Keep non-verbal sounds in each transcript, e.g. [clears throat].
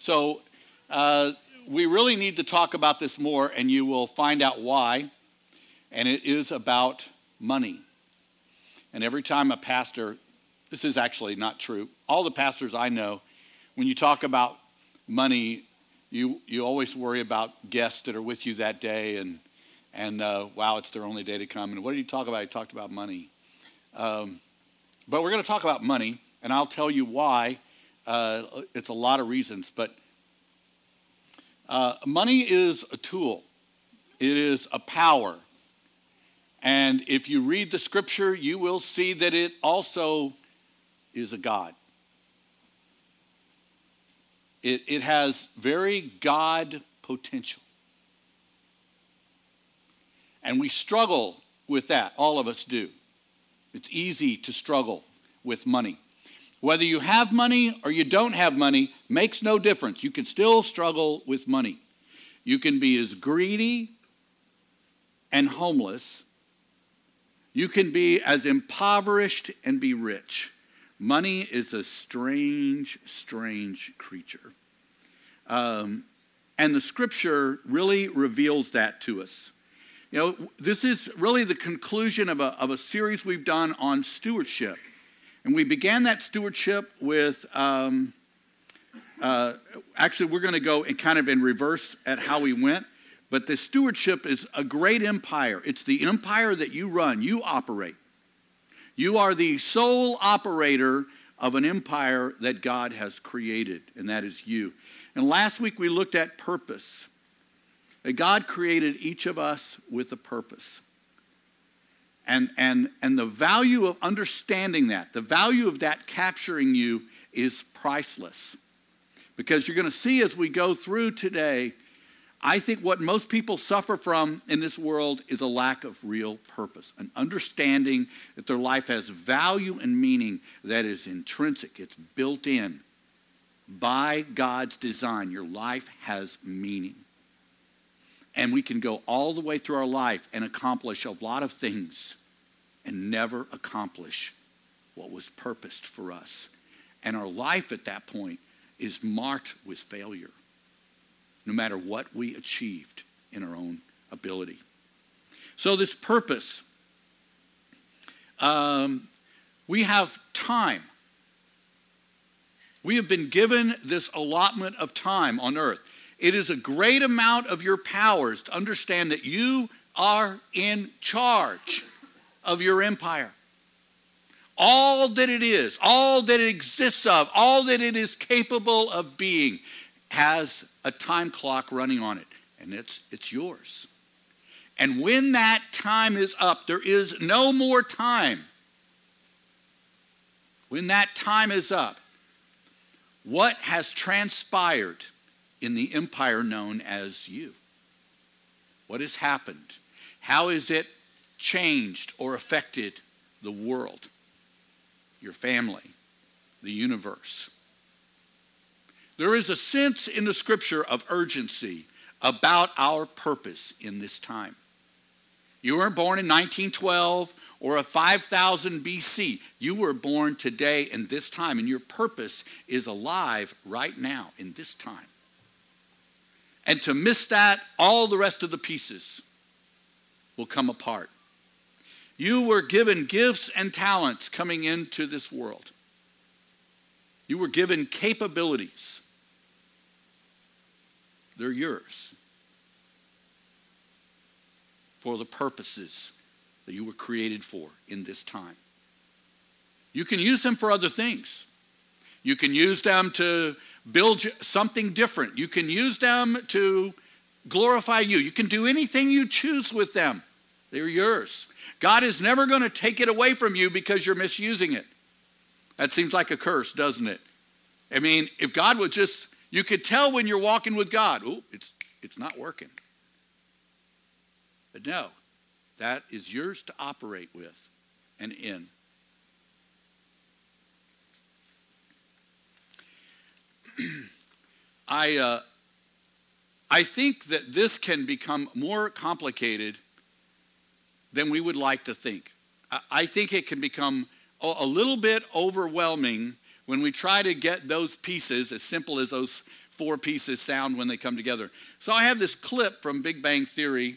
So uh, we really need to talk about this more, and you will find out why. And it is about money. And every time a pastor, this is actually not true, all the pastors I know, when you talk about money, you, you always worry about guests that are with you that day and, and uh, wow, it's their only day to come. And what did you talk about? He talked about money. Um, but we're going to talk about money, and I'll tell you why. Uh, it's a lot of reasons, but uh, money is a tool, it is a power. And if you read the scripture, you will see that it also is a God. It, it has very God potential. And we struggle with that. All of us do. It's easy to struggle with money. Whether you have money or you don't have money makes no difference. You can still struggle with money. You can be as greedy and homeless. You can be as impoverished and be rich. Money is a strange, strange creature. Um, and the scripture really reveals that to us. You know, this is really the conclusion of a, of a series we've done on stewardship. And we began that stewardship with, um, uh, actually, we're going to go in kind of in reverse at how we went. But the stewardship is a great empire. It's the empire that you run, you operate. You are the sole operator of an empire that God has created, and that is you. And last week we looked at purpose. That God created each of us with a purpose. And, and, and the value of understanding that, the value of that capturing you is priceless. Because you're going to see as we go through today I think what most people suffer from in this world is a lack of real purpose, an understanding that their life has value and meaning that is intrinsic, it's built in by God's design. Your life has meaning. And we can go all the way through our life and accomplish a lot of things and never accomplish what was purposed for us. And our life at that point is marked with failure no matter what we achieved in our own ability. So, this purpose, um, we have time. We have been given this allotment of time on earth. It is a great amount of your powers to understand that you are in charge of your empire. All that it is, all that it exists of, all that it is capable of being has a time clock running on it, and it's, it's yours. And when that time is up, there is no more time. When that time is up, what has transpired in the empire known as you? What has happened? How is it changed or affected the world, your family, the universe? There is a sense in the scripture of urgency about our purpose in this time. You weren't born in 1912 or a 5000 BC. You were born today in this time, and your purpose is alive right now in this time. And to miss that, all the rest of the pieces will come apart. You were given gifts and talents coming into this world. You were given capabilities. They're yours for the purposes that you were created for in this time. You can use them for other things. You can use them to build something different. You can use them to glorify you. You can do anything you choose with them. They're yours. God is never going to take it away from you because you're misusing it. That seems like a curse, doesn't it? I mean, if God would just you could tell when you're walking with God, oh, it's, it's not working. But no, that is yours to operate with and in. [clears throat] I, uh, I think that this can become more complicated than we would like to think. I, think it can become a, a little bit overwhelming when we try to get those pieces, as simple as those four pieces sound when they come together. So I have this clip from Big Bang Theory.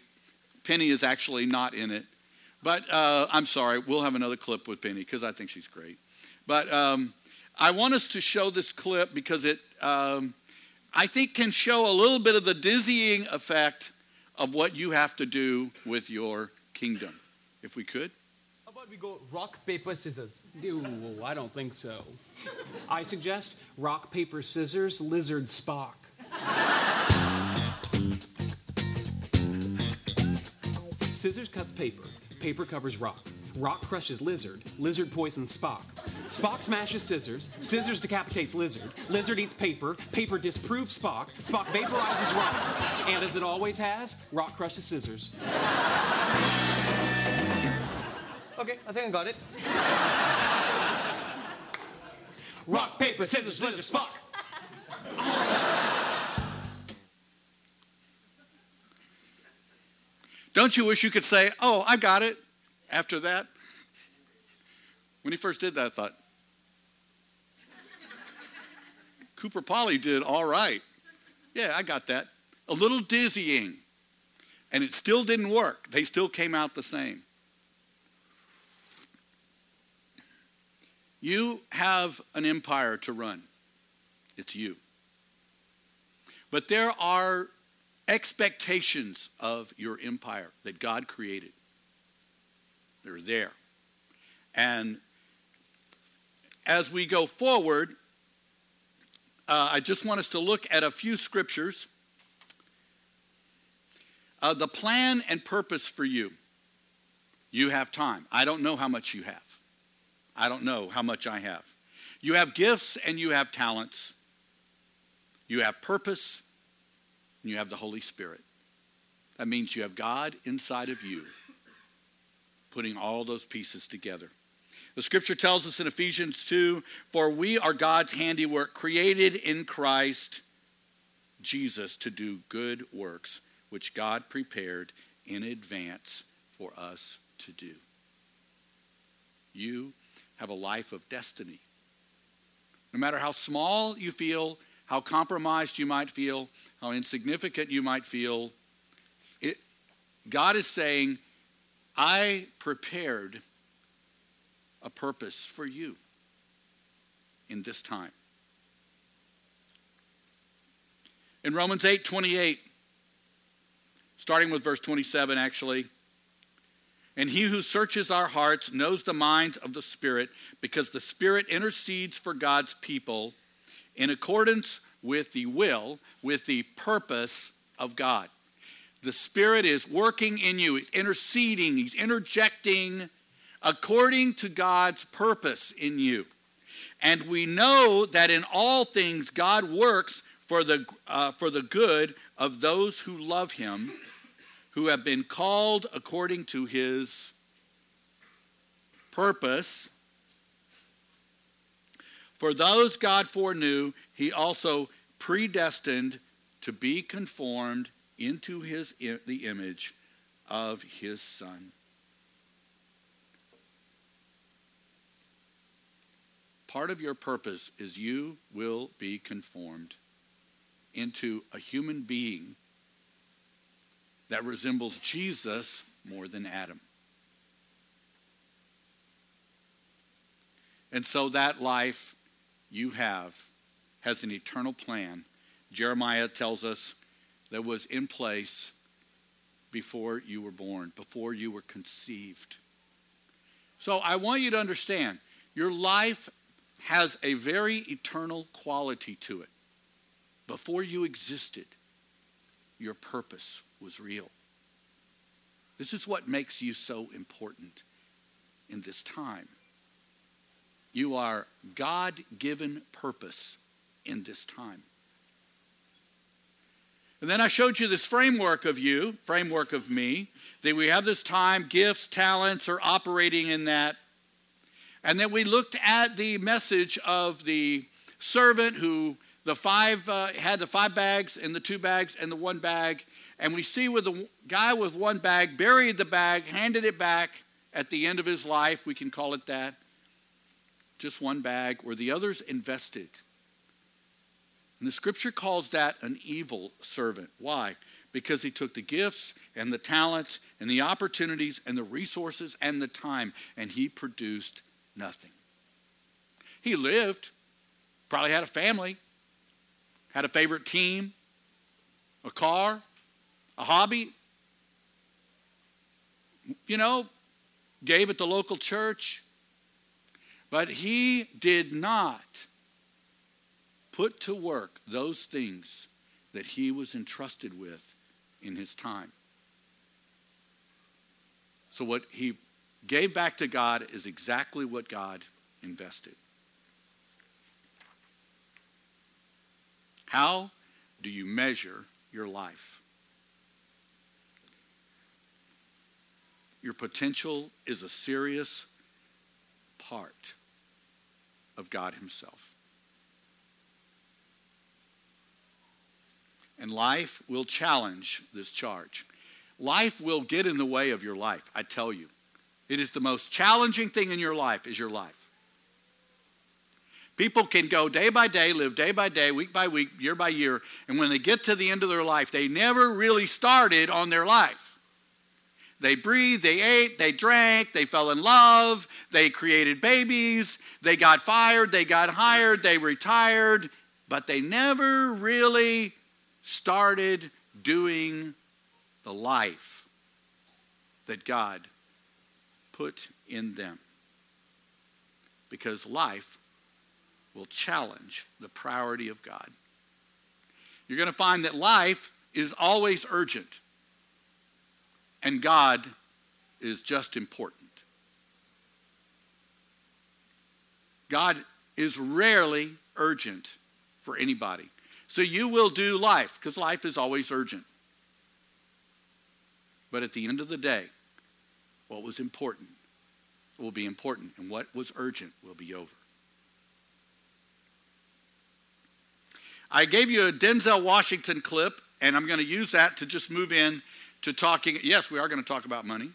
Penny is actually not in it. But uh, I'm sorry, we'll have another clip with Penny because I think she's great. But um, I want us to show this clip because it, um, I think, can show a little bit of the dizzying effect of what you have to do with your kingdom. If we could. How about we go rock, paper, scissors? Ooh, I don't think so. I suggest rock, paper, scissors, lizard, Spock. Scissors cuts paper. Paper covers rock. Rock crushes lizard. Lizard poisons Spock. Spock smashes scissors. Scissors decapitates lizard. Lizard eats paper. Paper disproves Spock. Spock vaporizes rock. And as it always has, rock crushes scissors. Okay, I think I got it. Rock, paper, scissors, lizard, Spock. Don't you wish you could say, Oh, I got it after that? When he first did that, I thought, Koothrappali did all right. Yeah, I got that. A little dizzying. And it still didn't work. They still came out the same. You have an empire to run. It's you. But there are expectations of your empire that God created. They're there. And as we go forward, uh, I just want us to look at a few scriptures. Uh, the plan and purpose for you. You have time. I don't know how much you have. I don't know how much I have. You have gifts and you have talents. You have purpose and you have the Holy Spirit. That means you have God inside of you, putting all those pieces together. The scripture tells us in Ephesians 2 For we are God's handiwork, created in Christ Jesus to do good works, which God prepared in advance for us to do. You have a life of destiny. No matter how small you feel, how compromised you might feel, how insignificant you might feel, it, God is saying, I prepared a purpose for you in this time. In Romans 8 28, starting with verse 27, actually, and he who searches our hearts knows the minds of the Spirit, because the Spirit intercedes for God's people in accordance with the will, with the purpose of God. The Spirit is working in you, He's interceding, He's interjecting according to God's purpose in you. And we know that in all things God works for the, uh, for the good of those who love Him, who have been called according to His purpose. For those God foreknew, He also predestined to be conformed into his, the image of His Son. Part of your purpose is you will be conformed into a human being that resembles Jesus more than Adam. And so that life you have has an eternal plan. Jeremiah tells us that was in place before you were born, before you were conceived. So I want you to understand your life has a very eternal quality to it. Before you existed, your purpose was real. This is what makes you so important in this time. You are God given purpose in this time. And then I showed you this framework of you, framework of me, that we have this time, gifts, talents are operating in that. And then we looked at the message of the servant who the five uh, had the five bags and the two bags and the one bag. And we see where the guy with one bag buried the bag, handed it back at the end of his life, we can call it that. Just one bag, where the others invested. And the scripture calls that an evil servant. Why? Because he took the gifts and the talents and the opportunities and the resources and the time and he produced nothing. He lived, probably had a family, had a favorite team, a car, a hobby, you know, gave at the local church. But he did not put to work those things that he was entrusted with in his time. So, what he gave back to God is exactly what God invested. How do you measure your life? Your potential is a serious part of God Himself. And life will challenge this charge. Life will get in the way of your life, I tell you. It is the most challenging thing in your life is your life. People can go day by day, live day by day, week by week, year by year, and when they get to the end of their life, they never really started on their life. They breathed, they ate, they drank, they fell in love, they created babies, they got fired, they got hired, they retired, but they never really started doing the life that God put in them. Because life will challenge the priority of God. You're going to find that life is always urgent, and God is just important. God is rarely urgent for anybody. So you will do life, because life is always urgent. But at the end of the day, what was important will be important, and what was urgent will be over. I gave you a Denzel Washington clip, and I'm going to use that to just move in to talking. Yes, we are going to talk about money.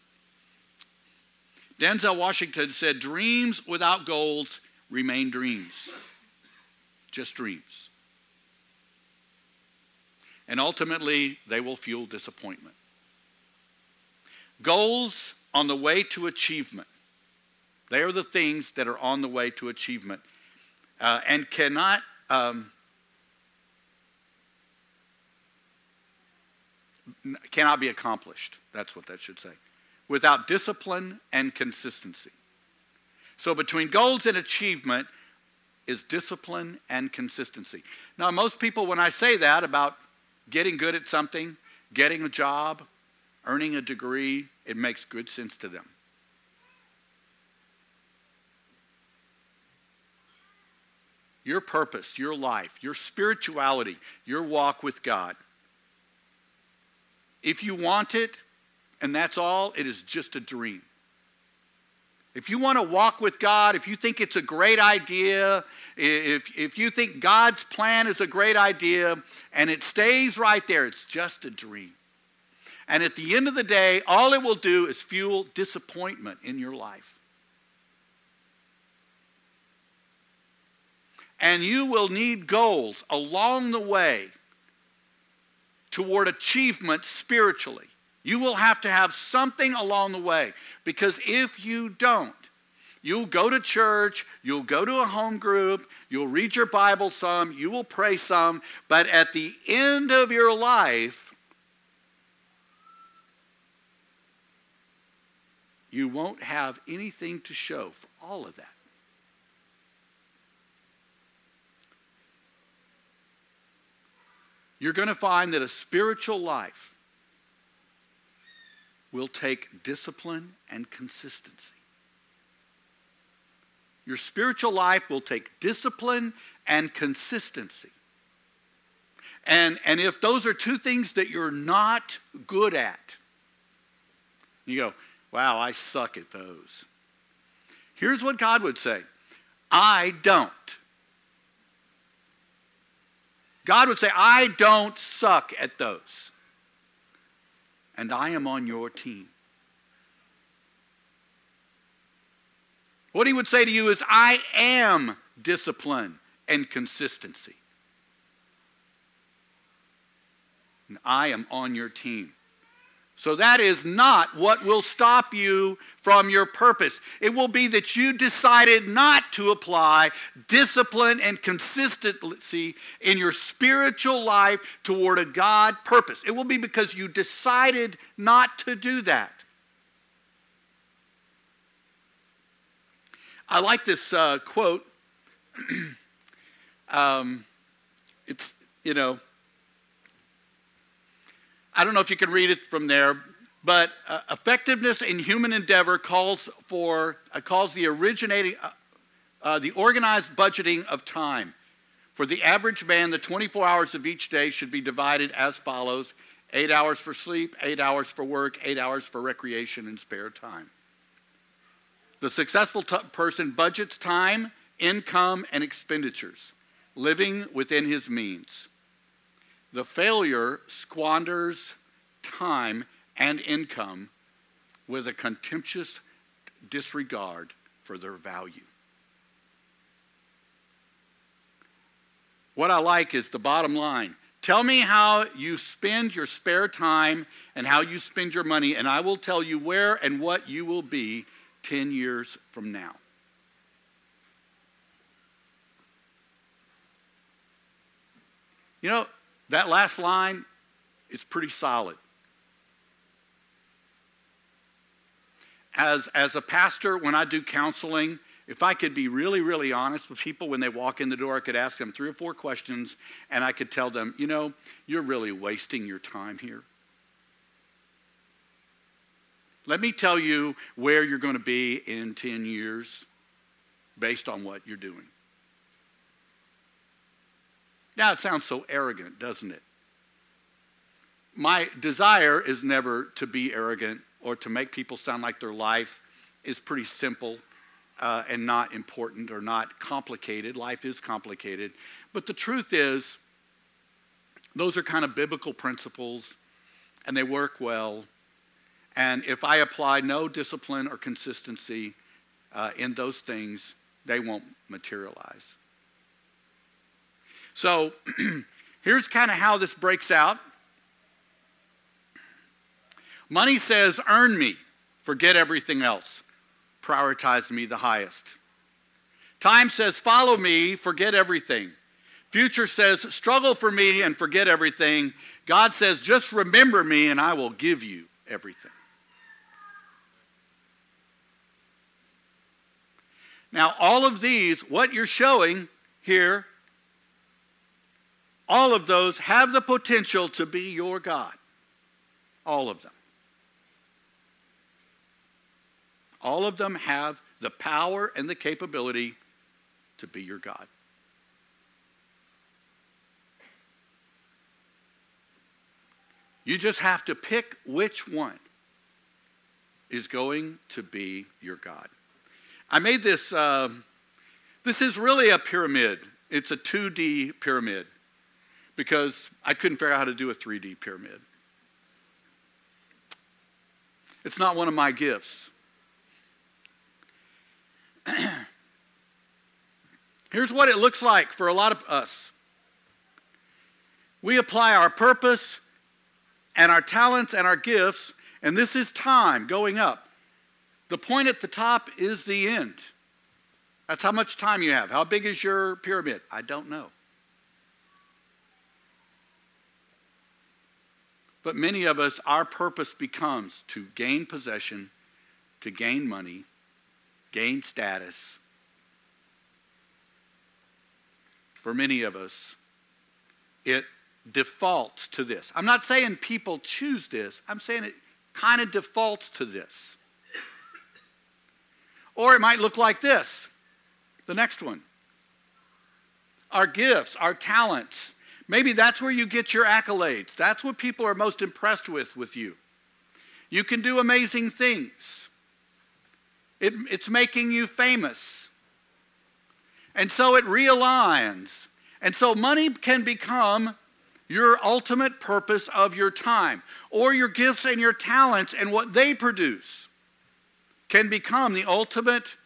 Denzel Washington said, Dreams without goals remain dreams, just dreams. And ultimately, they will fuel disappointment. Goals on the way to achievement. They are the things that are on the way to achievement uh, and cannot um, cannot be accomplished. That's what that should say. Without discipline and consistency. So, between goals and achievement is discipline and consistency. Now, most people, when I say that about getting good at something, getting a job, earning a degree, it makes good sense to them. Your purpose, your life, your spirituality, your walk with God if you want it, and that's all, it is just a dream. If you want to walk with God, if you think it's a great idea, if, if you think God's plan is a great idea, and it stays right there, it's just a dream. And at the end of the day, all it will do is fuel disappointment in your life. And you will need goals along the way toward achievement spiritually. You will have to have something along the way because if you don't, you'll go to church, you'll go to a home group, you'll read your Bible some, you will pray some, but at the end of your life, you won't have anything to show for all of that. You're going to find that a spiritual life will take discipline and consistency. Your spiritual life will take discipline and consistency. And, and if those are two things that you're not good at, you go, wow, I suck at those. Here's what God would say I don't. God would say, I don't suck at those. And I am on your team. What he would say to you is, I am discipline and consistency. And I am on your team. So that is not what will stop you from your purpose. It will be that you decided not to apply discipline and consistency in your spiritual life toward a God purpose. It will be because you decided not to do that. I like this uh, quote. [clears throat] um, it's, you know, I don't know if you can read it from there, but uh, effectiveness in human endeavor calls for uh, calls the originating uh, uh, the organized budgeting of time. For the average man, the 24 hours of each day should be divided as follows: eight hours for sleep, eight hours for work, eight hours for recreation and spare time. The successful t- person budgets time, income, and expenditures, living within his means. The failure squanders time and income with a contemptuous disregard for their value. What I like is the bottom line. Tell me how you spend your spare time and how you spend your money, and I will tell you where and what you will be 10 years from now. You know, that last line is pretty solid. As, as a pastor, when I do counseling, if I could be really, really honest with people when they walk in the door, I could ask them three or four questions and I could tell them, you know, you're really wasting your time here. Let me tell you where you're going to be in 10 years based on what you're doing. Now, it sounds so arrogant, doesn't it? My desire is never to be arrogant or to make people sound like their life is pretty simple uh, and not important or not complicated. Life is complicated. But the truth is, those are kind of biblical principles and they work well. And if I apply no discipline or consistency uh, in those things, they won't materialize. So [clears throat] here's kind of how this breaks out. Money says, earn me, forget everything else, prioritize me the highest. Time says, follow me, forget everything. Future says, struggle for me and forget everything. God says, just remember me and I will give you everything. Now, all of these, what you're showing here all of those have the potential to be your God. All of them. All of them have the power and the capability to be your God. You just have to pick which one is going to be your God. I made this, uh, this is really a pyramid. It's a 2D pyramid because I couldn't figure out how to do a 3D pyramid. It's not one of my gifts. [clears throat] Here's what it looks like for a lot of us we apply our purpose and our talents and our gifts, and this is time going up. The point at the top is the end. That's how much time you have. How big is your pyramid? I don't know. But many of us, our purpose becomes to gain possession, to gain money, gain status. For many of us, it defaults to this. I'm not saying people choose this, I'm saying it kind of defaults to this. Or it might look like this the next one. Our gifts, our talents, Maybe that's where you get your accolades. That's what people are most impressed with with you. You can do amazing things. It, it's making you famous. And so it realigns. And so money can become your ultimate purpose of your time, or your gifts and your talents and what they produce can become the ultimate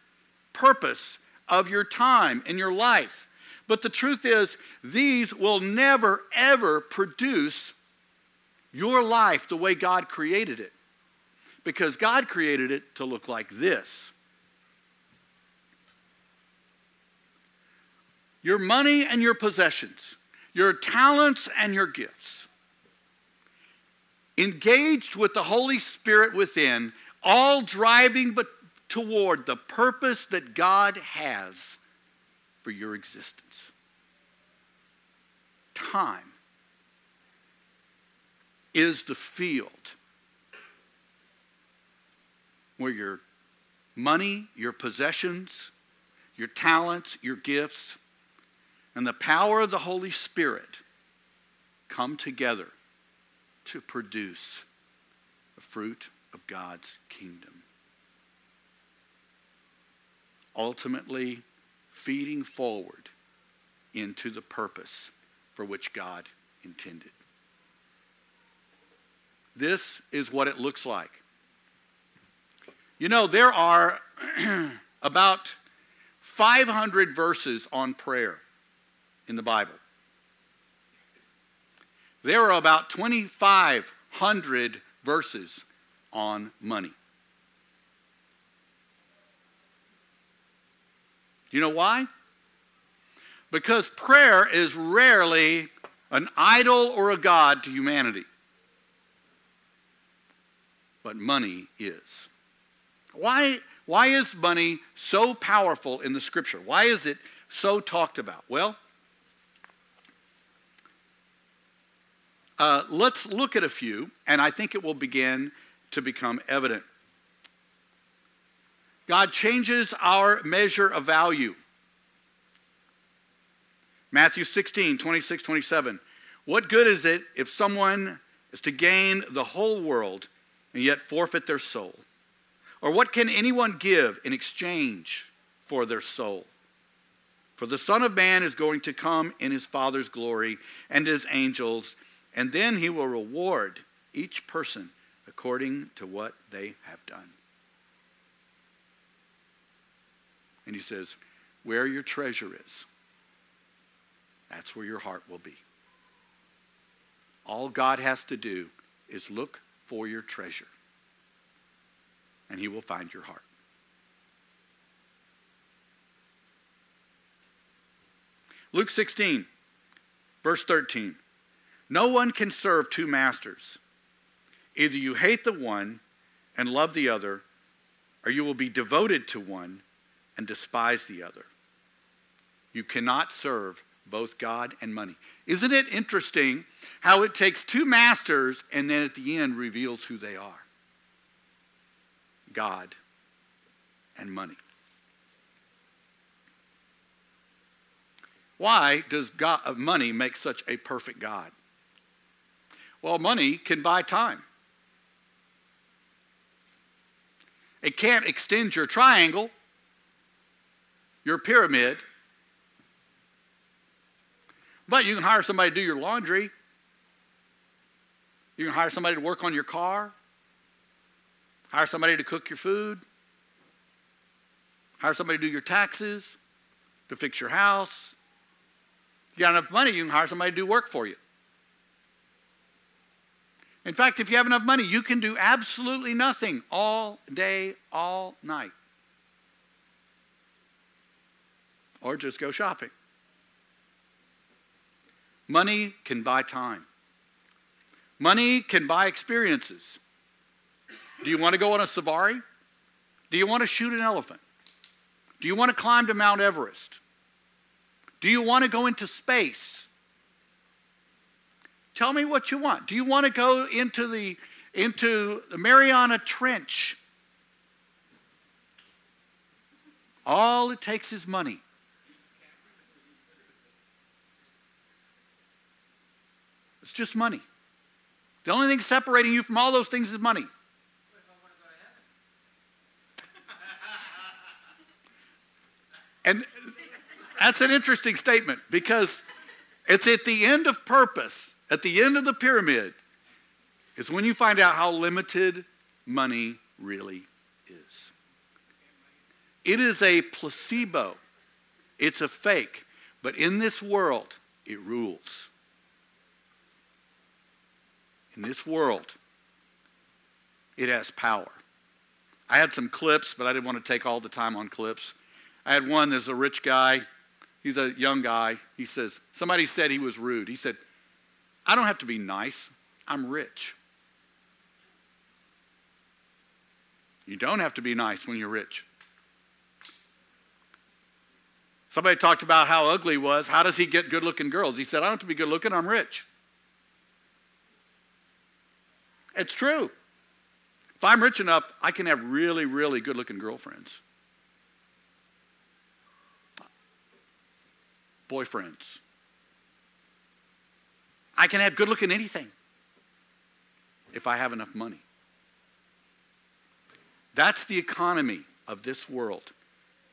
purpose of your time and your life. But the truth is, these will never, ever produce your life the way God created it. Because God created it to look like this. Your money and your possessions, your talents and your gifts, engaged with the Holy Spirit within, all driving but toward the purpose that God has for your existence. Time is the field where your money, your possessions, your talents, your gifts, and the power of the Holy Spirit come together to produce the fruit of God's kingdom. Ultimately, feeding forward into the purpose for which God intended. This is what it looks like. You know, there are [clears throat] about 500 verses on prayer in the Bible. There are about 2,500 verses on money. Do you know why? Because prayer is rarely an idol or a god to humanity but money is. Why, why is money so powerful in the scripture? Why is it so talked about? Well, uh, let's look at a few, and I think it will begin to become evident. God changes our measure of value. Matthew 16, 26, 27. What good is it if someone is to gain the whole world and yet forfeit their soul? Or what can anyone give in exchange for their soul? For the Son of Man is going to come in his Father's glory and his angels, and then he will reward each person according to what they have done. And he says, Where your treasure is, that's where your heart will be. All God has to do is look for your treasure, and he will find your heart. Luke 16, verse 13. No one can serve two masters. Either you hate the one and love the other, or you will be devoted to one and despise the other. You cannot serve both God and money. Isn't it interesting how it takes two masters and then at the end reveals who they are? God and money. Why does God, uh, money make such a perfect God? Well, money can buy time. It can't extend your triangle, your pyramid, but you can hire somebody to do your laundry. You can hire somebody to work on your car. Hire somebody to cook your food. Hire somebody to do your taxes, to fix your house. You got enough money, you can hire somebody to do work for you. In fact, if you have enough money, you can do absolutely nothing all day, all night. Or just go shopping. Money can buy time. Money can buy experiences. Do you want to go on a safari? Do you want to shoot an elephant? Do you want to climb to Mount Everest? Do you want to go into space? Tell me what you want. Do you want to go into the into the Mariana Trench? All it takes is money. It's just money. The only thing separating you from all those things is money. And that's an interesting statement because it's at the end of purpose, at the end of the pyramid, is when you find out how limited money really is. It is a placebo, it's a fake, but in this world, it rules. In this world, it has power. I had some clips, but I didn't want to take all the time on clips. I had one, there's a rich guy. He's a young guy. He says, Somebody said he was rude. He said, I don't have to be nice. I'm rich. You don't have to be nice when you're rich. Somebody talked about how ugly he was. How does he get good looking girls? He said, I don't have to be good looking, I'm rich. It's true. If I'm rich enough, I can have really, really good looking girlfriends, boyfriends. I can have good looking anything if I have enough money. That's the economy of this world.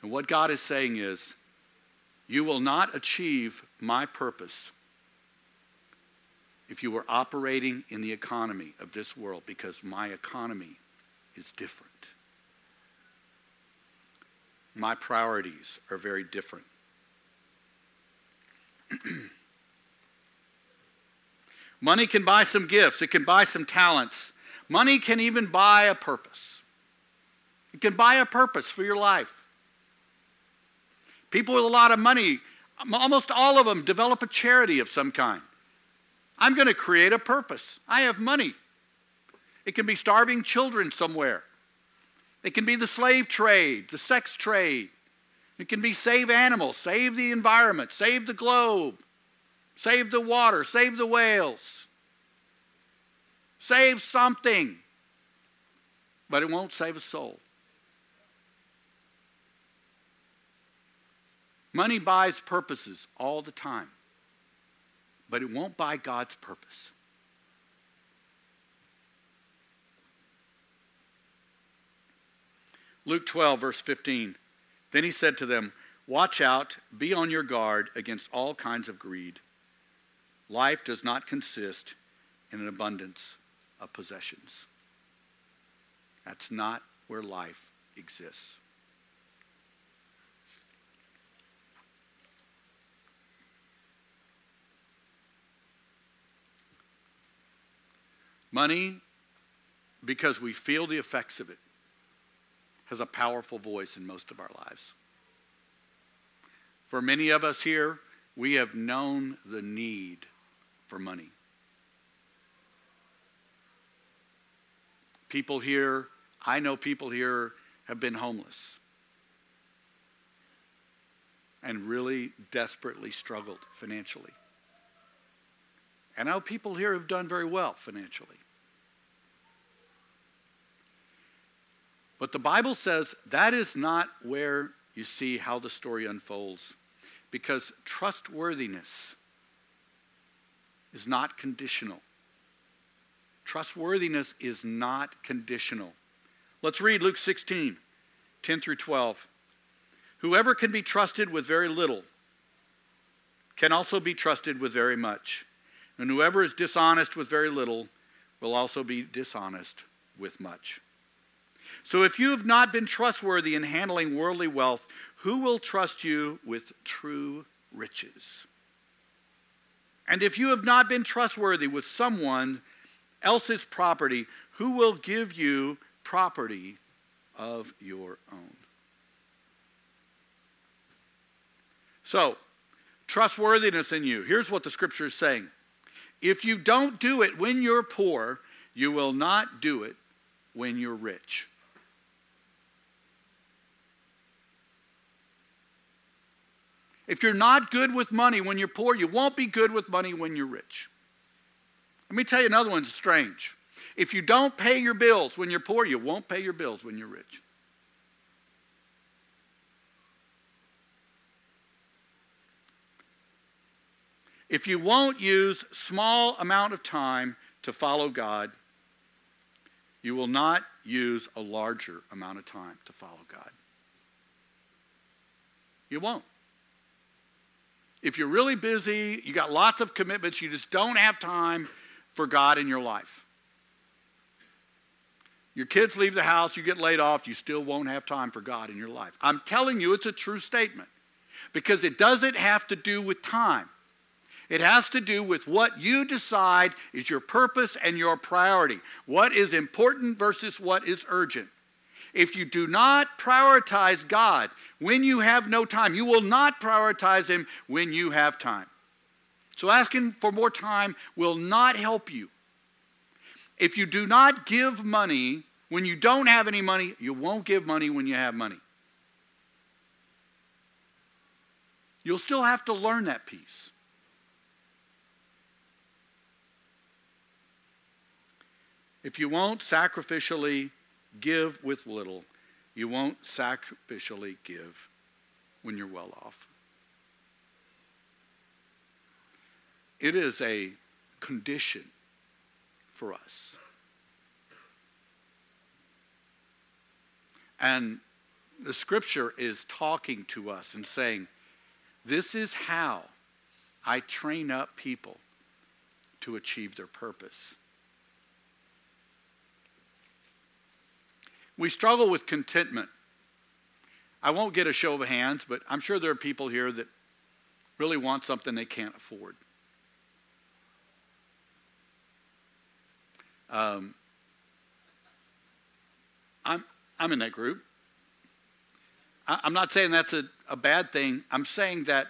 And what God is saying is, you will not achieve my purpose if you were operating in the economy of this world because my economy is different. My priorities are very different. [clears throat] Money can buy some gifts, it can buy some talents. Money can even buy a purpose. It can buy a purpose for your life. People with a lot of money, almost all of them, develop a charity of some kind. I'm going to create a purpose. I have money. It can be starving children somewhere. It can be the slave trade, the sex trade. It can be save animals, save the environment, save the globe, save the water, save the whales. Save something. But it won't save a soul. Money buys purposes all the time but it won't buy God's purpose. Luke 12, verse 15. Then he said to them, Watch out, be on your guard against all kinds of greed. Life does not consist in an abundance of possessions. That's not where life exists. Money, because we feel the effects of it, has a powerful voice in most of our lives. For many of us here, we have known the need for money. People here, I know people here have been homeless and really desperately struggled financially. And I know people here have done very well financially. But the Bible says that is not where you see how the story unfolds. Because trustworthiness is not conditional. Trustworthiness is not conditional. Let's read Luke 16, 10 through 12. Whoever can be trusted with very little can also be trusted with very much. And whoever is dishonest with very little will also be dishonest with much. So if you have not been trustworthy in handling worldly wealth, who will trust you with true riches? And if you have not been trustworthy with someone else's property, who will give you property of your own? So, trustworthiness in you. Here's what the scripture is saying. If you don't do it when you're poor, you will not do it when you're rich. If you're not good with money when you're poor, you won't be good with money when you're rich. Let me tell you another one's strange. If you don't pay your bills when you're poor, you won't pay your bills when you're rich. If you won't use small amount of time to follow God, you will not use a larger amount of time to follow God. You won't. If you're really busy, you got lots of commitments, you just don't have time for God in your life. Your kids leave the house, you get laid off, you still won't have time for God in your life. I'm telling you, it's a true statement because it doesn't have to do with time. It has to do with what you decide is your purpose and your priority. What is important versus what is urgent. If you do not prioritize God when you have no time, you will not prioritize Him when you have time. So asking for more time will not help you. If you do not give money when you don't have any money, you won't give money when you have money. You'll still have to learn that piece. If you won't sacrificially give with little, you won't sacrificially give when you're well off. It is a condition for us. And the scripture is talking to us and saying, This is how I train up people to achieve their purpose. We struggle with contentment. I won't get a show of hands, but I'm sure there are people here that really want something they can't afford. Um, I'm, I'm in that group. I, I'm not saying that's a, a bad thing. I'm saying that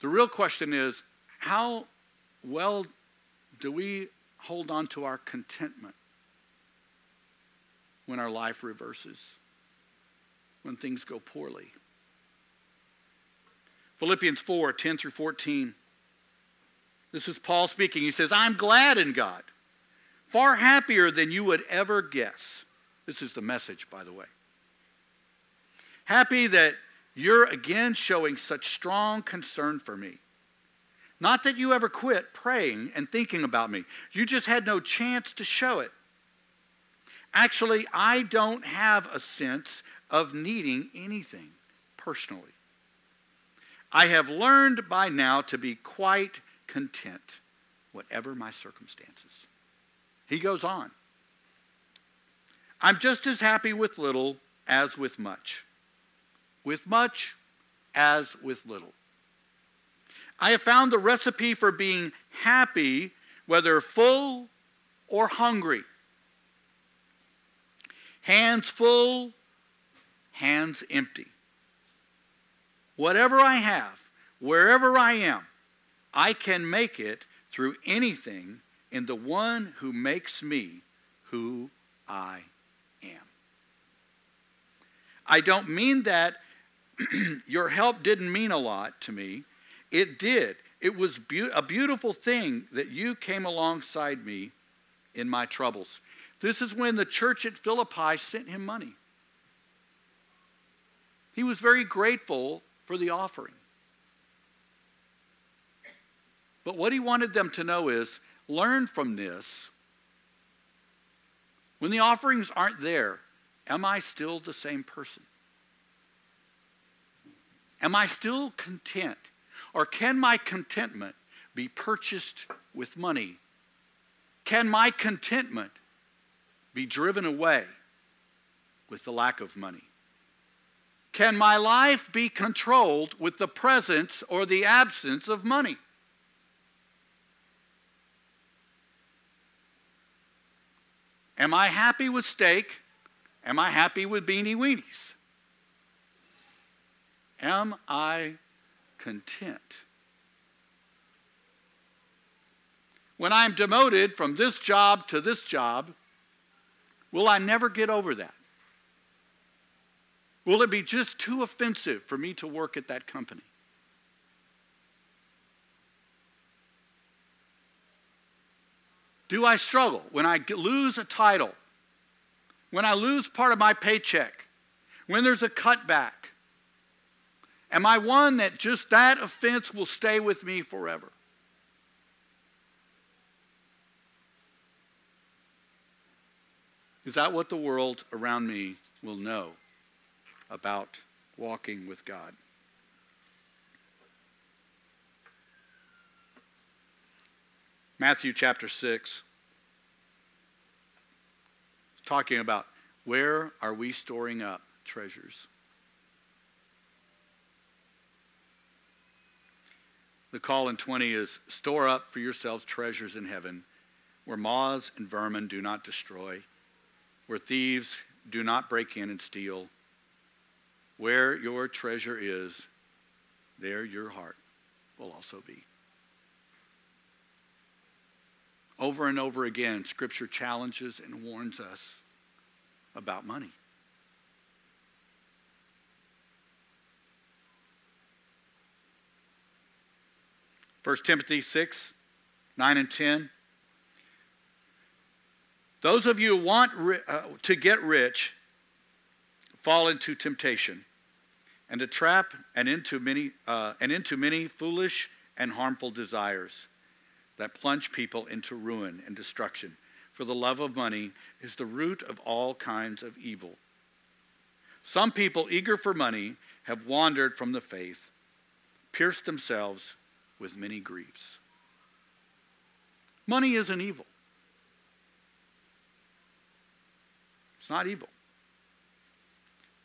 the real question is how well do we hold on to our contentment when our life reverses, when things go poorly? Philippians 4 10 through 14. This is Paul speaking. He says, I'm glad in God far happier than you would ever guess. This is the message, by the way. Happy that you're again showing such strong concern for me. Not that you ever quit praying and thinking about me, you just had no chance to show it. Actually, I don't have a sense of needing anything personally. I have learned by now to be quite content, whatever my circumstances. He goes on. I'm just as happy with little as with much, with much as with little. I have found the recipe for being happy, whether full or hungry. Hands full, hands empty. Whatever I have, wherever I am, I can make it through anything in the one who makes me who I am. I don't mean that [clears throat] your help didn't mean a lot to me. It did. It was be- a beautiful thing that you came alongside me in my troubles. This is when the church at Philippi sent him money. He was very grateful for the offering. But what he wanted them to know is learn from this. When the offerings aren't there, am I still the same person? Am I still content? Or can my contentment be purchased with money? Can my contentment be driven away with the lack of money? Can my life be controlled with the presence or the absence of money? Am I happy with steak? Am I happy with beanie weenies? Am I content? When I'm demoted from this job to this job, will I never get over that? Will it be just too offensive for me to work at that company? Do I struggle when I lose a title? When I lose part of my paycheck? When there's a cutback? Am I one that just that offense will stay with me forever? Is that what the world around me will know about walking with God? Matthew chapter 6 is talking about where are we storing up treasures? The call in 20 is store up for yourselves treasures in heaven where moths and vermin do not destroy, where thieves do not break in and steal. Where your treasure is, there your heart will also be. Over and over again, Scripture challenges and warns us about money. 1 Timothy 6, 9 and 10. Those of you who want uh, to get rich fall into temptation and a trap and into many uh, and into many foolish and harmful desires that plunge people into ruin and destruction. For the love of money is the root of all kinds of evil. Some people eager for money have wandered from the faith, pierced themselves with many griefs. Money isn't evil. Not evil.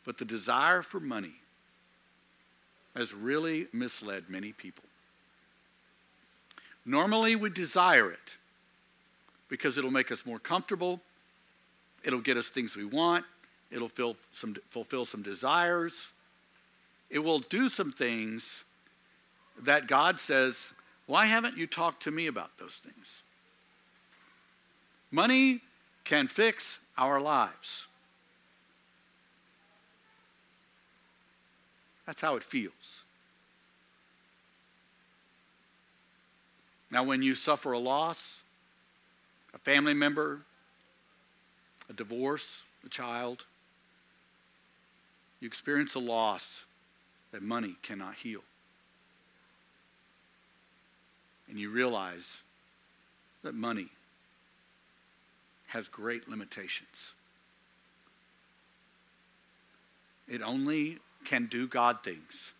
But the desire for money has really misled many people. Normally, we desire it because it'll make us more comfortable, it'll get us things we want, it'll some, fulfill some desires, it will do some things that God says, Why haven't you talked to me about those things? Money can fix our lives. That's how it feels. Now, when you suffer a loss, a family member, a divorce, a child, you experience a loss that money cannot heal and you realize that money has great limitations. It only can do God things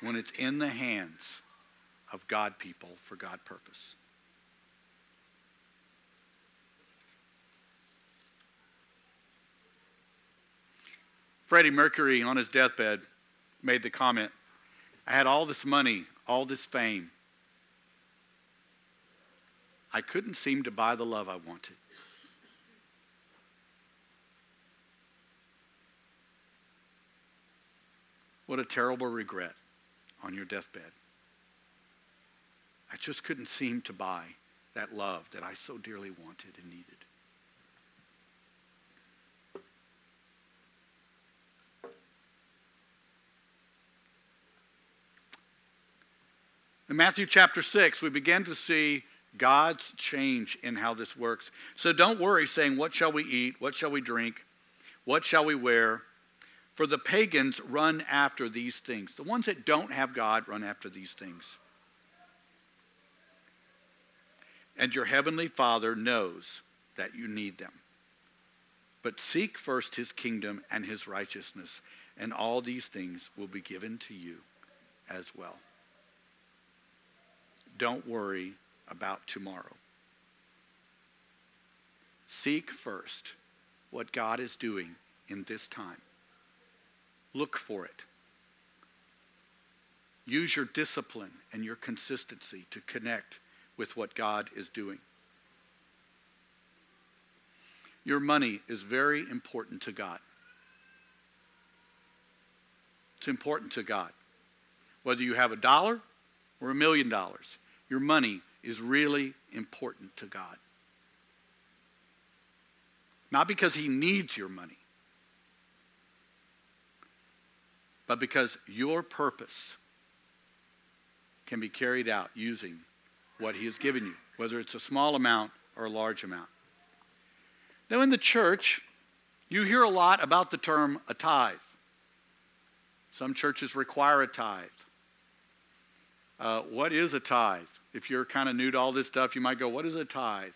when it's in the hands of God people for God purpose. Freddie Mercury, on his deathbed, made the comment I had all this money, all this fame, I couldn't seem to buy the love I wanted. What a terrible regret on your deathbed. I just couldn't seem to buy that love that I so dearly wanted and needed. In Matthew chapter 6, we begin to see God's change in how this works. So don't worry saying, What shall we eat? What shall we drink? What shall we wear? For the pagans run after these things. The ones that don't have God run after these things. And your heavenly Father knows that you need them. But seek first his kingdom and his righteousness, and all these things will be given to you as well. Don't worry about tomorrow. Seek first what God is doing in this time. Look for it. Use your discipline and your consistency to connect with what God is doing. Your money is very important to God. It's important to God. Whether you have a dollar or a million dollars, your money is really important to God. Not because He needs your money, but because your purpose can be carried out using what He has given you, whether it's a small amount or a large amount. Now, in the church, you hear a lot about the term a tithe. Some churches require a tithe. Uh, what is a tithe? If you're kind of new to all this stuff, you might go, What is a tithe?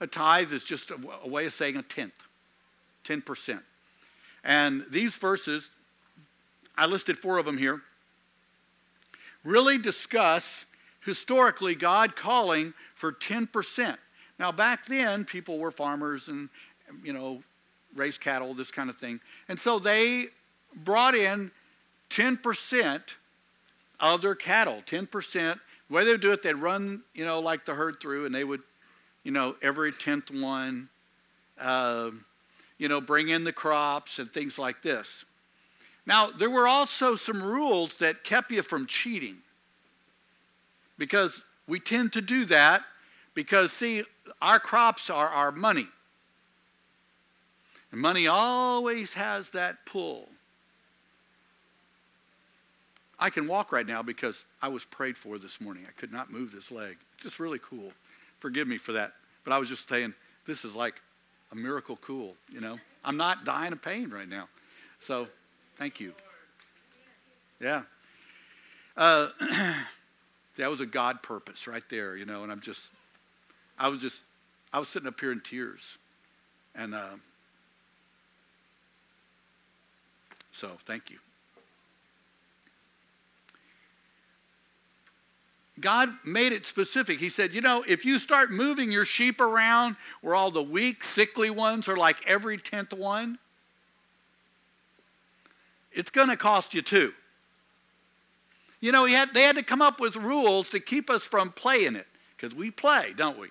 A tithe is just a, a way of saying a tenth, 10%. And these verses, I listed four of them here, really discuss historically God calling for 10%. Now, back then, people were farmers and, you know, raised cattle, this kind of thing. And so they brought in 10% of their cattle, 10% The way they would do it, they'd run, you know, like the herd through, and they would, you know, every tenth one, uh, you know, bring in the crops and things like this. Now, there were also some rules that kept you from cheating because we tend to do that because, see, our crops are our money. And money always has that pull. I can walk right now because I was prayed for this morning. I could not move this leg. It's just really cool. Forgive me for that. But I was just saying, this is like a miracle cool, you know. I'm not dying of pain right now. So, thank you. Yeah. Uh, [clears throat] that was a God purpose right there, you know, and I'm just, I was just, I was sitting up here in tears. And uh, so, thank you. God made it specific. He said, you know, if you start moving your sheep around where all the weak, sickly ones are like every tenth one, it's going to cost you too. You know, had, they had to come up with rules to keep us from playing it because we play, don't we?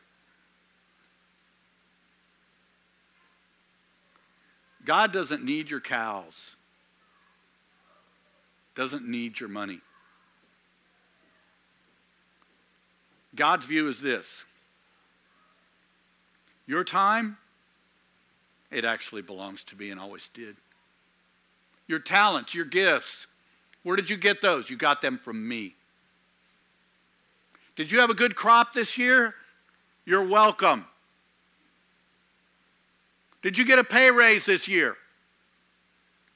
God doesn't need your cows, doesn't need your money. God's view is this your time, it actually belongs to me and always did. Your talents, your gifts, where did you get those? You got them from me. Did you have a good crop this year? You're welcome. Did you get a pay raise this year?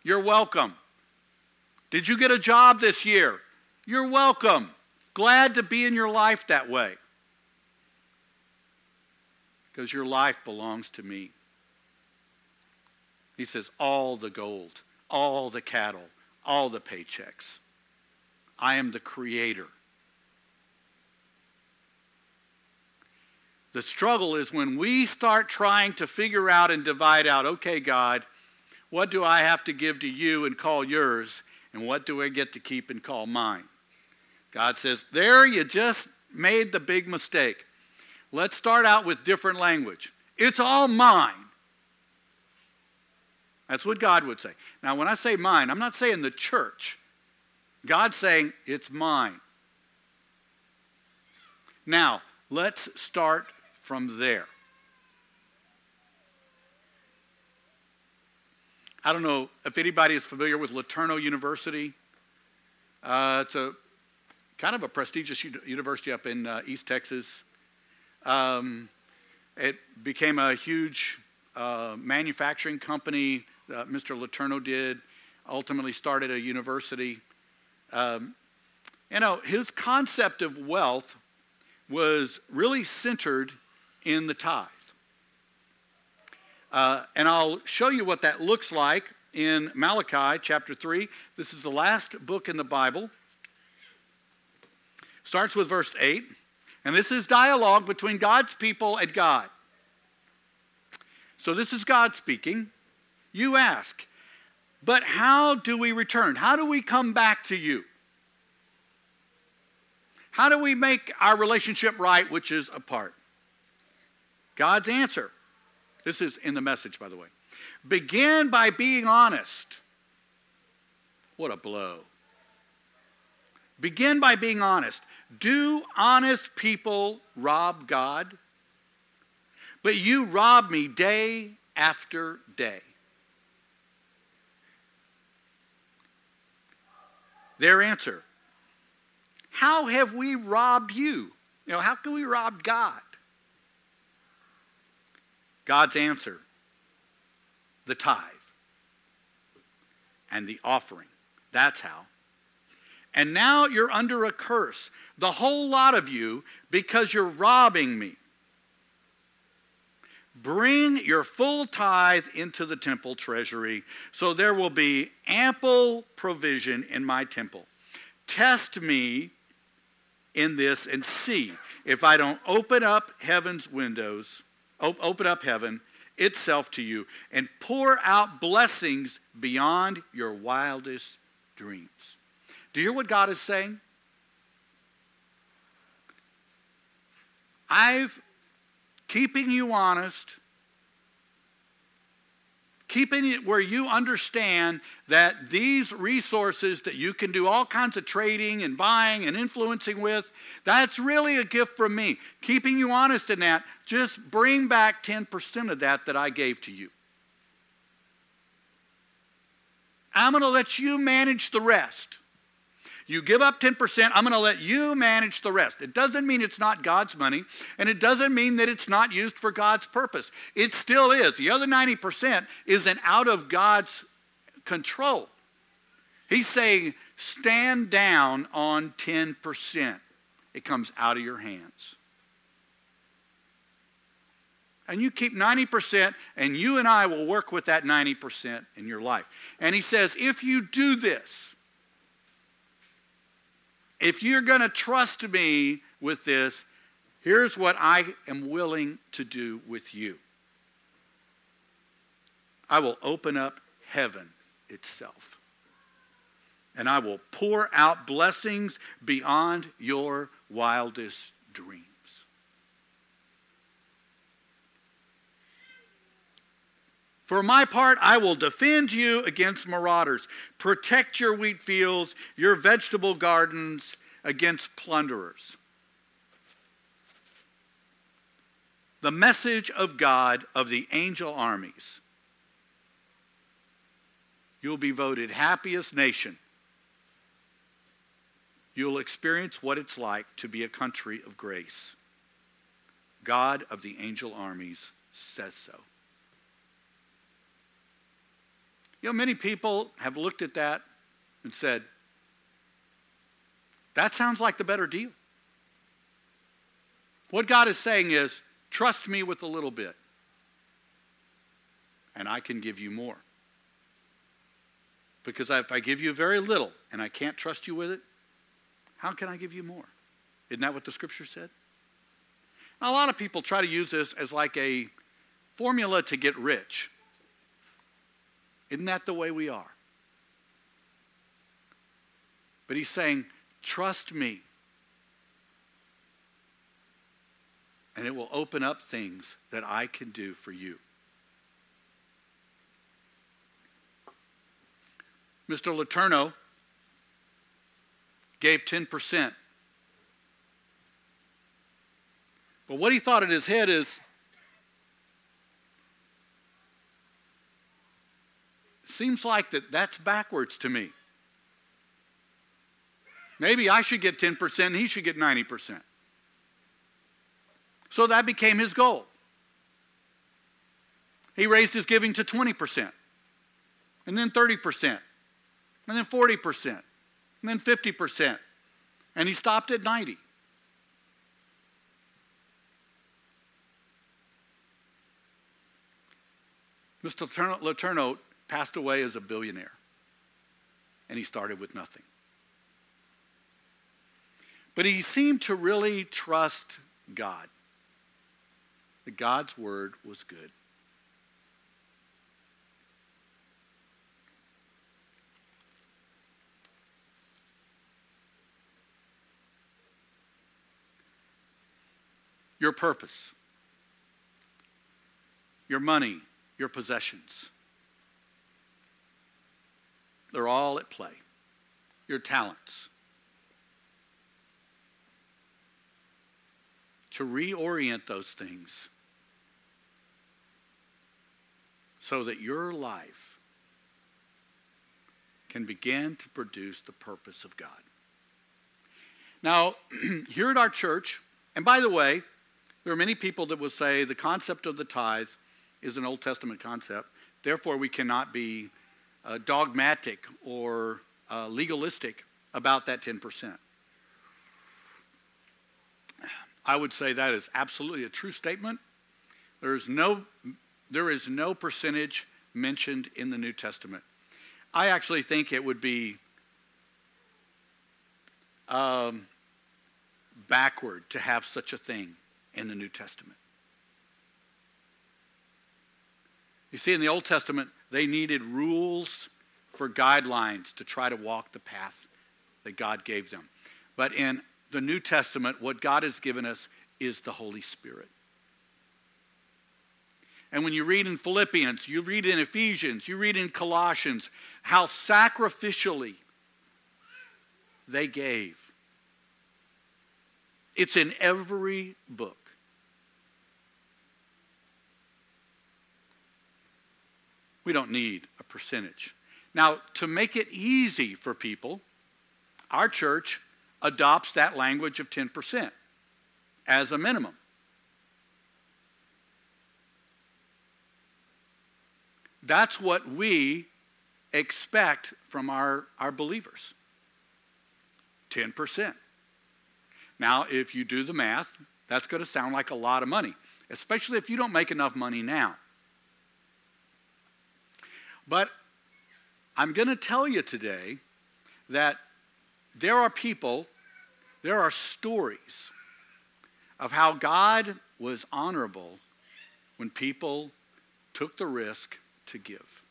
You're welcome. Did you get a job this year? You're welcome. Glad to be in your life that way. Because your life belongs to me. He says, all the gold, all the cattle, all the paychecks. I am the creator. The struggle is when we start trying to figure out and divide out, okay, God, what do I have to give to you and call yours, and what do I get to keep and call mine? God says, There you just made the big mistake. Let's start out with different language. It's all mine. That's what God would say. Now, when I say mine, I'm not saying the church. God's saying, It's mine. Now, let's start from there. I don't know if anybody is familiar with LeTourneau University. Uh, it's a kind of a prestigious university up in uh, East Texas. Um, it became a huge uh, manufacturing company. Uh, Mr. LeTourneau did. Ultimately, started a university. Um, you know, his concept of wealth was really centered in the tithe. Uh, and I'll show you what that looks like in Malachi chapter 3. This is the last book in the Bible. Starts with verse 8. And this is dialogue between God's people and God. So this is God speaking. You ask, but how do we return? How do we come back to you? How do we make our relationship right, which is apart? God's answer. This is in the message, by the way. Begin by being honest. What a blow. Begin by being honest. Do honest people rob God? But you rob me day after day. Their answer How have we robbed you? You know, how can we rob God? God's answer the tithe and the offering. That's how. And now you're under a curse, the whole lot of you, because you're robbing me. Bring your full tithe into the temple treasury, so there will be ample provision in my temple. Test me in this and see if I don't open up heaven's windows, open up heaven itself to you, and pour out blessings beyond your wildest dreams. Do you hear what God is saying? I've keeping you honest, keeping it where you understand that these resources that you can do all kinds of trading and buying and influencing with, that's really a gift from me. Keeping you honest in that, just bring back 10% of that that I gave to you. I'm going to let you manage the rest. You give up 10%, I'm going to let you manage the rest. It doesn't mean it's not God's money, and it doesn't mean that it's not used for God's purpose. It still is. The other 90% isn't out of God's control. He's saying, stand down on 10%. It comes out of your hands. And you keep 90%, and you and I will work with that 90% in your life. And he says, if you do this, if you're going to trust me with this, here's what I am willing to do with you I will open up heaven itself. And I will pour out blessings beyond your wildest dreams. For my part, I will defend you against marauders, protect your wheat fields, your vegetable gardens against plunderers. The message of God of the angel armies. You'll be voted happiest nation. You'll experience what it's like to be a country of grace. God of the angel armies says so. You know, many people have looked at that and said, that sounds like the better deal. What God is saying is, trust me with a little bit, and I can give you more. Because if I give you very little and I can't trust you with it, how can I give you more? Isn't that what the scripture said? Now, a lot of people try to use this as like a formula to get rich. Isn't that the way we are? But he's saying, trust me. And it will open up things that I can do for you. Mr. Letourneau gave 10%. But what he thought in his head is seems like that that's backwards to me. Maybe I should get 10% and he should get 90%. So that became his goal. He raised his giving to 20%, and then 30%, and then 40%, and then 50%, and he stopped at 90. Mr. Letourneau passed away as a billionaire, and he started with nothing. But he seemed to really trust God, that God's word was good. Your purpose, your money, your possessions they're all at play. Your talents. To reorient those things so that your life can begin to produce the purpose of God. Now, [clears throat] here at our church, and by the way, there are many people that will say the concept of the tithe is an Old Testament concept, therefore, we cannot be uh, dogmatic or uh, legalistic about that 10%. I would say that is absolutely a true statement. There is no, there is no percentage mentioned in the New Testament. I actually think it would be um, backward to have such a thing in the New Testament. You see, in the Old Testament, they needed rules for guidelines to try to walk the path that God gave them. But in the New Testament, what God has given us is the Holy Spirit. And when you read in Philippians, you read in Ephesians, you read in Colossians, how sacrificially they gave. It's in every book. We don't need a percentage. Now, to make it easy for people, our church adopts that language of 10% as a minimum. That's what we expect from our, our believers 10%. Now, if you do the math, that's going to sound like a lot of money, especially if you don't make enough money now. But I'm going to tell you today that there are people, there are stories of how God was honorable when people took the risk to give.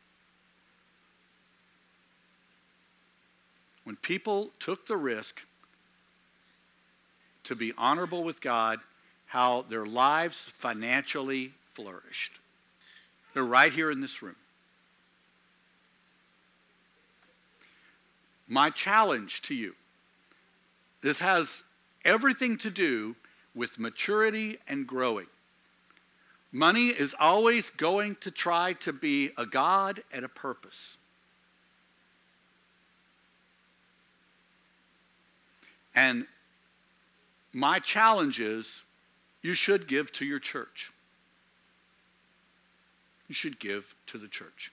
When people took the risk to be honorable with God, how their lives financially flourished. They're right here in this room. My challenge to you this has everything to do with maturity and growing. Money is always going to try to be a God and a purpose. And my challenge is you should give to your church. You should give to the church.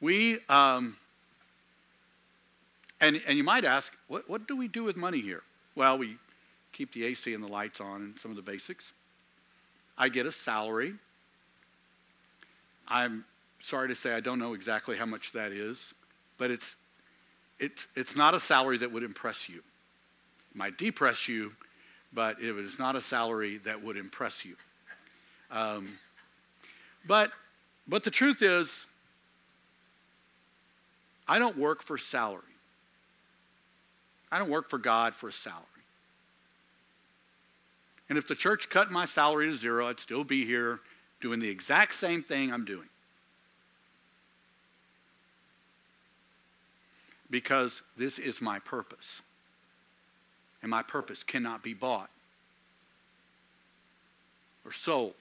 We, um, and, and you might ask, what, what do we do with money here? Well, we keep the AC and the lights on and some of the basics. I get a salary. I'm sorry to say I don't know exactly how much that is, but it's, it's, it's not a salary that would impress you. It might depress you, but it is not a salary that would impress you. Um, but, but the truth is, I don't work for salary. I don't work for God for a salary. And if the church cut my salary to zero, I'd still be here doing the exact same thing I'm doing. Because this is my purpose. And my purpose cannot be bought or sold.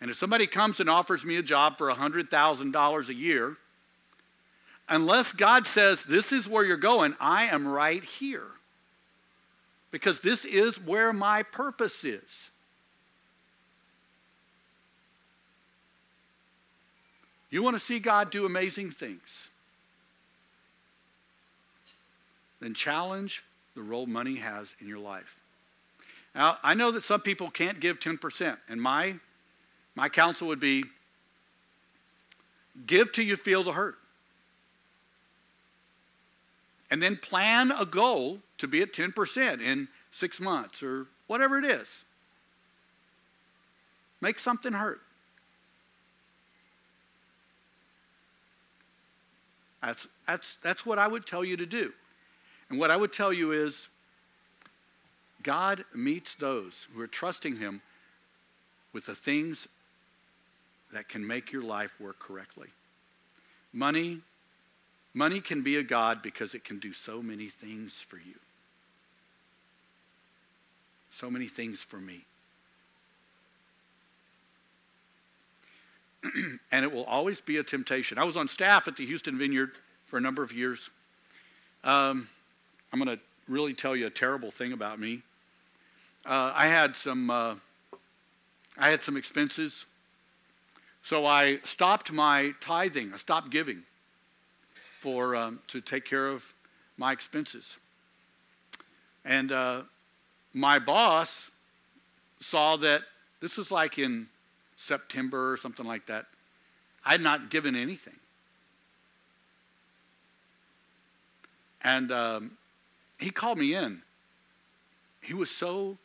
And if somebody comes and offers me a job for $100,000 a year, unless God says, This is where you're going, I am right here because this is where my purpose is. You want to see God do amazing things? Then challenge the role money has in your life. Now, I know that some people can't give 10%, and my, my counsel would be give till you feel the hurt. And then plan a goal to be at 10% in six months or whatever it is. Make something hurt. That's, that's, that's what I would tell you to do. And what I would tell you is God meets those who are trusting Him with the things that can make your life work correctly. Money, money can be a God because it can do so many things for you so many things for me. [clears throat] and it will always be a temptation. I was on staff at the Houston Vineyard for a number of years. Um, I'm going to really tell you a terrible thing about me. Uh, I had some, uh, I had some expenses, so I stopped my tithing. I stopped giving for um, to take care of my expenses. And uh, my boss saw that this was like in September or something like that. I had not given anything. And um, he called me in. He was so,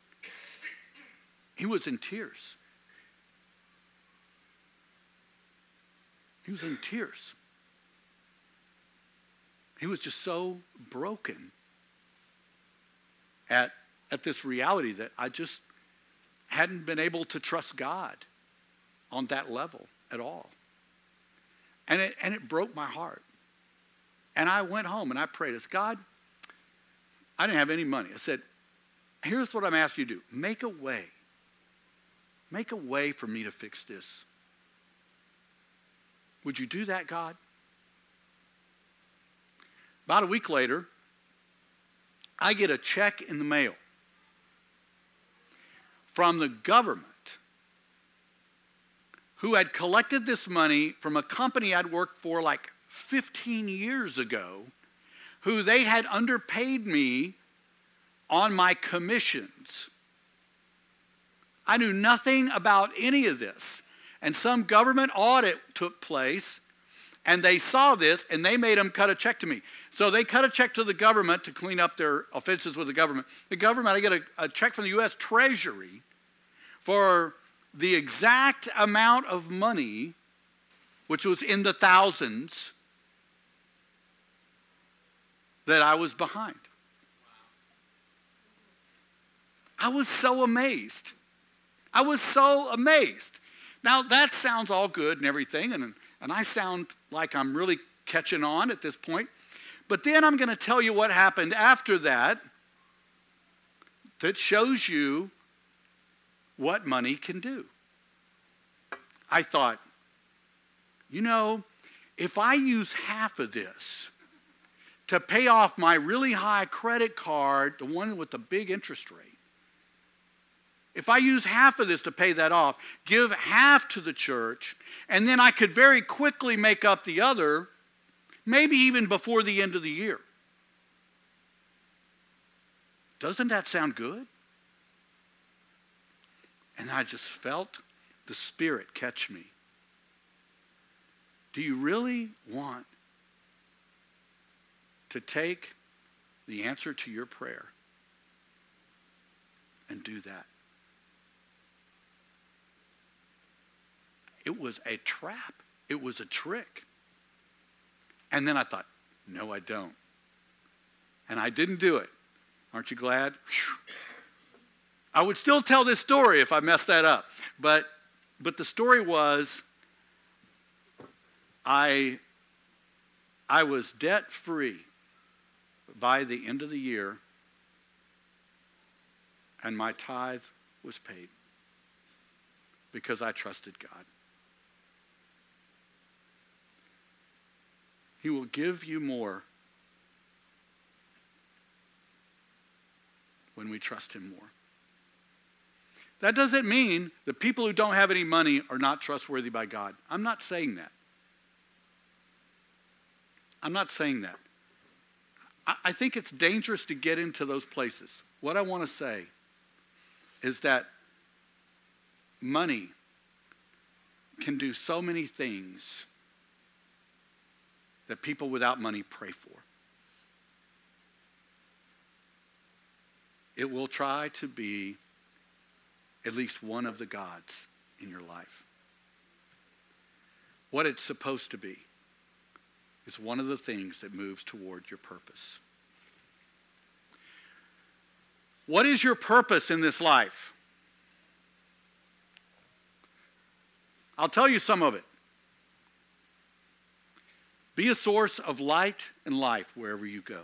he was in tears. He was in tears. He was just so broken at at this reality that I just hadn't been able to trust God on that level at all. And it, and it broke my heart. And I went home and I prayed. I said, God, I didn't have any money. I said, here's what I'm asking you to do make a way. Make a way for me to fix this. Would you do that, God? About a week later, I get a check in the mail from the government who had collected this money from a company I'd worked for like 15 years ago, who they had underpaid me on my commissions. I knew nothing about any of this. And some government audit took place, and they saw this, and they made them cut a check to me. So they cut a check to the government to clean up their offenses with the government. The government, I get a, a check from the U.S. Treasury for the exact amount of money, which was in the thousands, that I was behind. I was so amazed. I was so amazed. Now, that sounds all good and everything, and, and I sound like I'm really catching on at this point. But then I'm going to tell you what happened after that that shows you what money can do. I thought, you know, if I use half of this to pay off my really high credit card, the one with the big interest rate, if I use half of this to pay that off, give half to the church, and then I could very quickly make up the other, maybe even before the end of the year. Doesn't that sound good? And I just felt the Spirit catch me. Do you really want to take the answer to your prayer and do that? It was a trap. It was a trick. And then I thought, no, I don't. And I didn't do it. Aren't you glad? I would still tell this story if I messed that up. But, but the story was I, I was debt free by the end of the year, and my tithe was paid because I trusted God. He will give you more when we trust Him more. That doesn't mean the people who don't have any money are not trustworthy by God. I'm not saying that. I'm not saying that. I think it's dangerous to get into those places. What I want to say is that money can do so many things that people without money pray for. It will try to be at least one of the gods in your life. What it's supposed to be is one of the things that moves toward your purpose. What is your purpose in this life? I'll tell you some of it. Be a source of light and life wherever you go.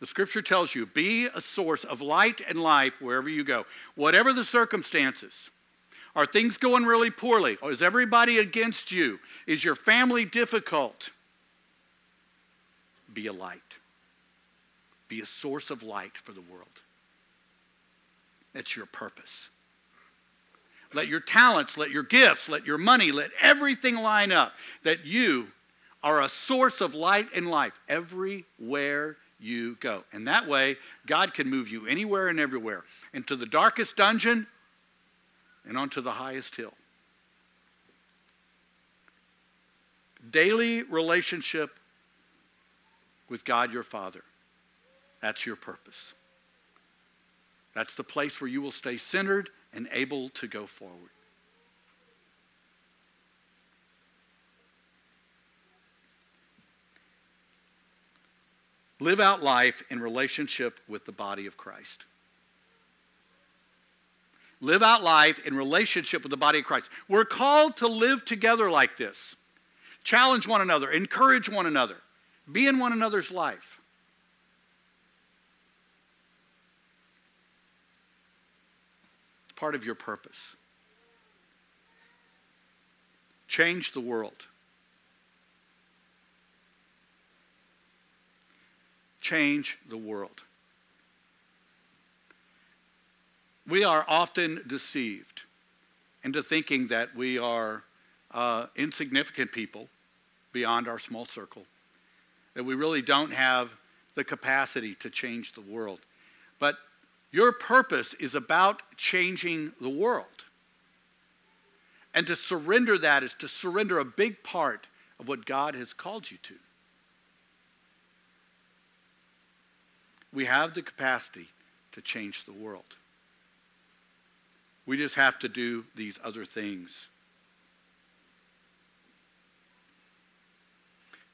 The scripture tells you be a source of light and life wherever you go. Whatever the circumstances. Are things going really poorly? Or is everybody against you? Is your family difficult? Be a light. Be a source of light for the world. That's your purpose. Let your talents, let your gifts, let your money, let everything line up that you are a source of light and life everywhere you go. And that way, God can move you anywhere and everywhere into the darkest dungeon and onto the highest hill. Daily relationship with God your Father. That's your purpose. That's the place where you will stay centered and able to go forward. live out life in relationship with the body of Christ. Live out life in relationship with the body of Christ. We're called to live together like this. Challenge one another, encourage one another, be in one another's life. Part of your purpose. Change the world. Change the world. We are often deceived into thinking that we are uh, insignificant people beyond our small circle, that we really don't have the capacity to change the world. But your purpose is about changing the world. And to surrender that is to surrender a big part of what God has called you to. We have the capacity to change the world. We just have to do these other things.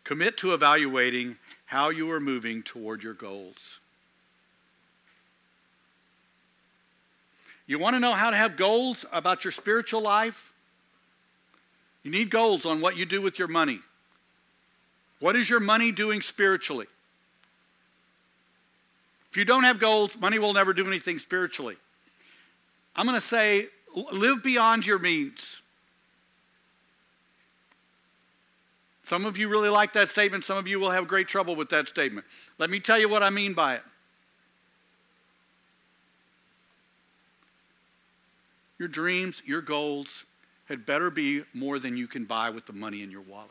Commit to evaluating how you are moving toward your goals. You want to know how to have goals about your spiritual life? You need goals on what you do with your money. What is your money doing spiritually? If you don't have goals, money will never do anything spiritually. I'm going to say live beyond your means. Some of you really like that statement. Some of you will have great trouble with that statement. Let me tell you what I mean by it. Your dreams, your goals had better be more than you can buy with the money in your wallet.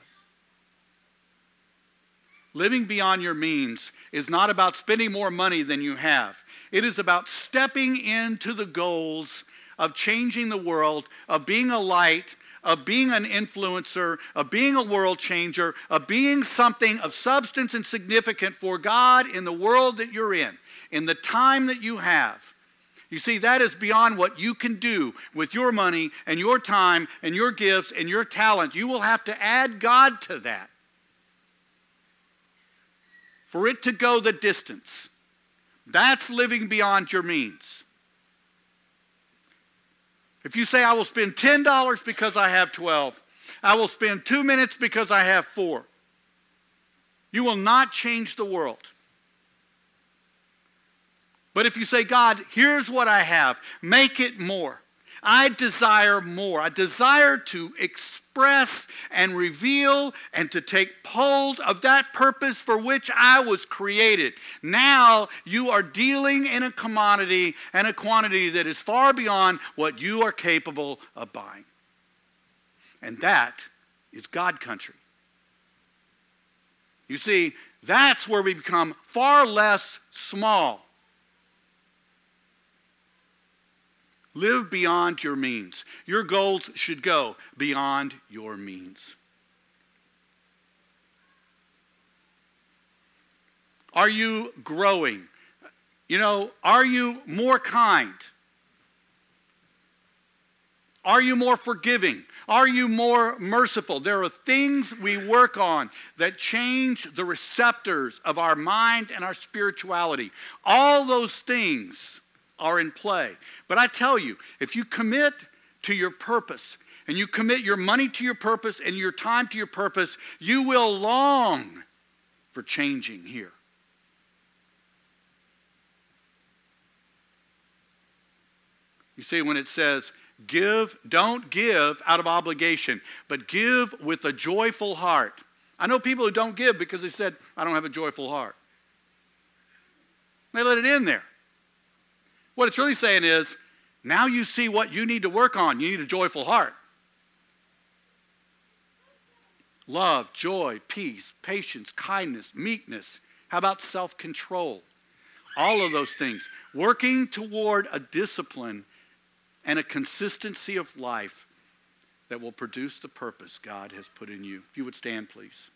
Living beyond your means is not about spending more money than you have. It is about stepping into the goals of changing the world, of being a light, of being an influencer, of being a world changer, of being something of substance and significant for God in the world that you're in, in the time that you have. You see, that is beyond what you can do with your money and your time and your gifts and your talent. You will have to add God to that for it to go the distance. That's living beyond your means. If you say, I will spend $10 because I have 12, I will spend two minutes because I have four, you will not change the world. But if you say, God, here's what I have, make it more. I desire more. I desire to express and reveal and to take hold of that purpose for which I was created. Now you are dealing in a commodity and a quantity that is far beyond what you are capable of buying. And that is God country. You see, that's where we become far less small Live beyond your means. Your goals should go beyond your means. Are you growing? You know, are you more kind? Are you more forgiving? Are you more merciful? There are things we work on that change the receptors of our mind and our spirituality. All those things are in play. But I tell you, if you commit to your purpose and you commit your money to your purpose and your time to your purpose, you will long for changing here. You see, when it says, give, don't give out of obligation, but give with a joyful heart. I know people who don't give because they said, I don't have a joyful heart. They let it in there. What it's really saying is now you see what you need to work on. You need a joyful heart. Love, joy, peace, patience, kindness, meekness. How about self control? All of those things. Working toward a discipline and a consistency of life that will produce the purpose God has put in you. If you would stand, please.